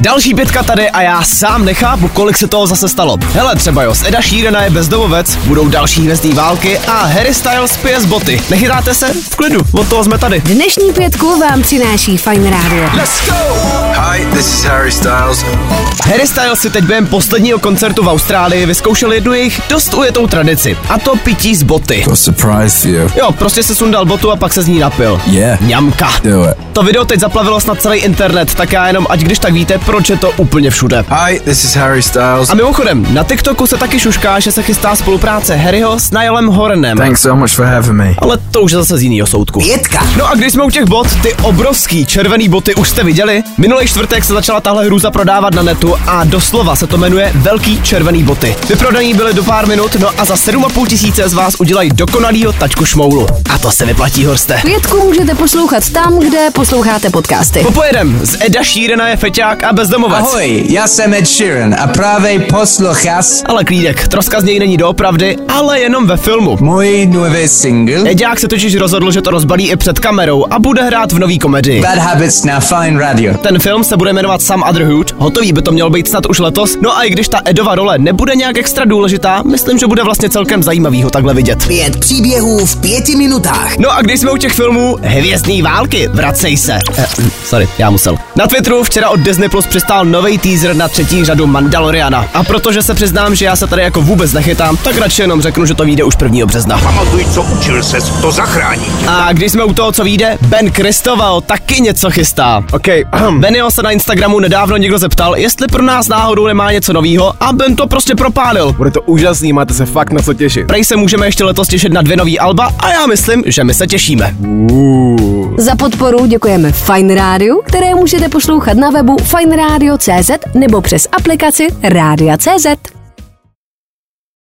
Další pětka tady a já sám nechápu, kolik se toho zase stalo. Hele, třeba jo, z Eda Sheerana je bezdomovec, budou další hvězdní války a Harry Styles pije z boty. Nechytáte se? V klidu, od toho jsme tady. Dnešní pětku vám přináší Fine Radio. Let's go! Hi, this is Harry Styles. Harry Styles si teď během posledního koncertu v Austrálii vyzkoušel jednu jejich dost ujetou tradici. A to pití z boty. A surprise for you. Jo, prostě se sundal botu a pak se z ní napil. Yeah. Mňamka. Do it. To video teď zaplavilo snad celý internet, tak já jenom, ať když tak víte, proč je to úplně všude. Hi, this is Harry Styles. A mimochodem, na TikToku se taky šušká, že se chystá spolupráce Harryho s Niallem Horanem. Thanks so much for having me. Ale to už je zase z jiného soudku. Pětka. No a když jsme u těch bot, ty obrovský červený boty už jste viděli? Minulý čtvrtek se začala tahle hrůza prodávat na netu a doslova se to jmenuje Velký červený boty. Vyprodaný byly do pár minut, no a za 7,5 tisíce z vás udělají dokonalýho tačku šmoulu. A to se vyplatí, Horste. Pětku můžete poslouchat tam, kde posloucháte podcasty. Popojedem, z Eda Sheerana je feťák a bezdomovec. Ahoj, já jsem Ed Sheeran a právě poslouchás Ale klídek, troska z něj není doopravdy, ale jenom ve filmu. můj nový single Eďák se totiž rozhodl, že to rozbalí i před kamerou a bude hrát v nový komedii. Bad Habits na Fine Radio. Ten film se bude jmenovat Some Other Hood, hotový by to mělo být snad už letos, no a i když ta Edova role nebude nějak extra důležitá, myslím, že bude vlastně celkem zajímavý ho takhle vidět. Pět příběhů v pěti minutách. No a když jsme u těch filmů, hvězdný války, vracej se. Eh, hm, sorry, já musel. Na Twitteru včera od Disney Plus přistál nový teaser na třetí řadu Mandaloriana. A protože se přiznám, že já se tady jako vůbec nechytám, tak radši jenom řeknu, že to vyjde už 1. března. Pamatuj, co učil ses, to zachrání. A když jsme u toho, co vyjde, Ben Kristoval taky něco chystá. OK, Benio se na Instagramu nedávno někdo zeptal, jestli pro nás náhodou nemá něco novýho a Ben to prostě propálil. Bude to úžasný, máte se fakt na co těšit. Prej se můžeme ještě letos těšit na dvě nový alba a já myslím, že my se těšíme. Uh. Za podporu děkujeme Fine Radio, které můžete poslouchat na webu fineradio.cz nebo přes aplikaci Rádia.cz.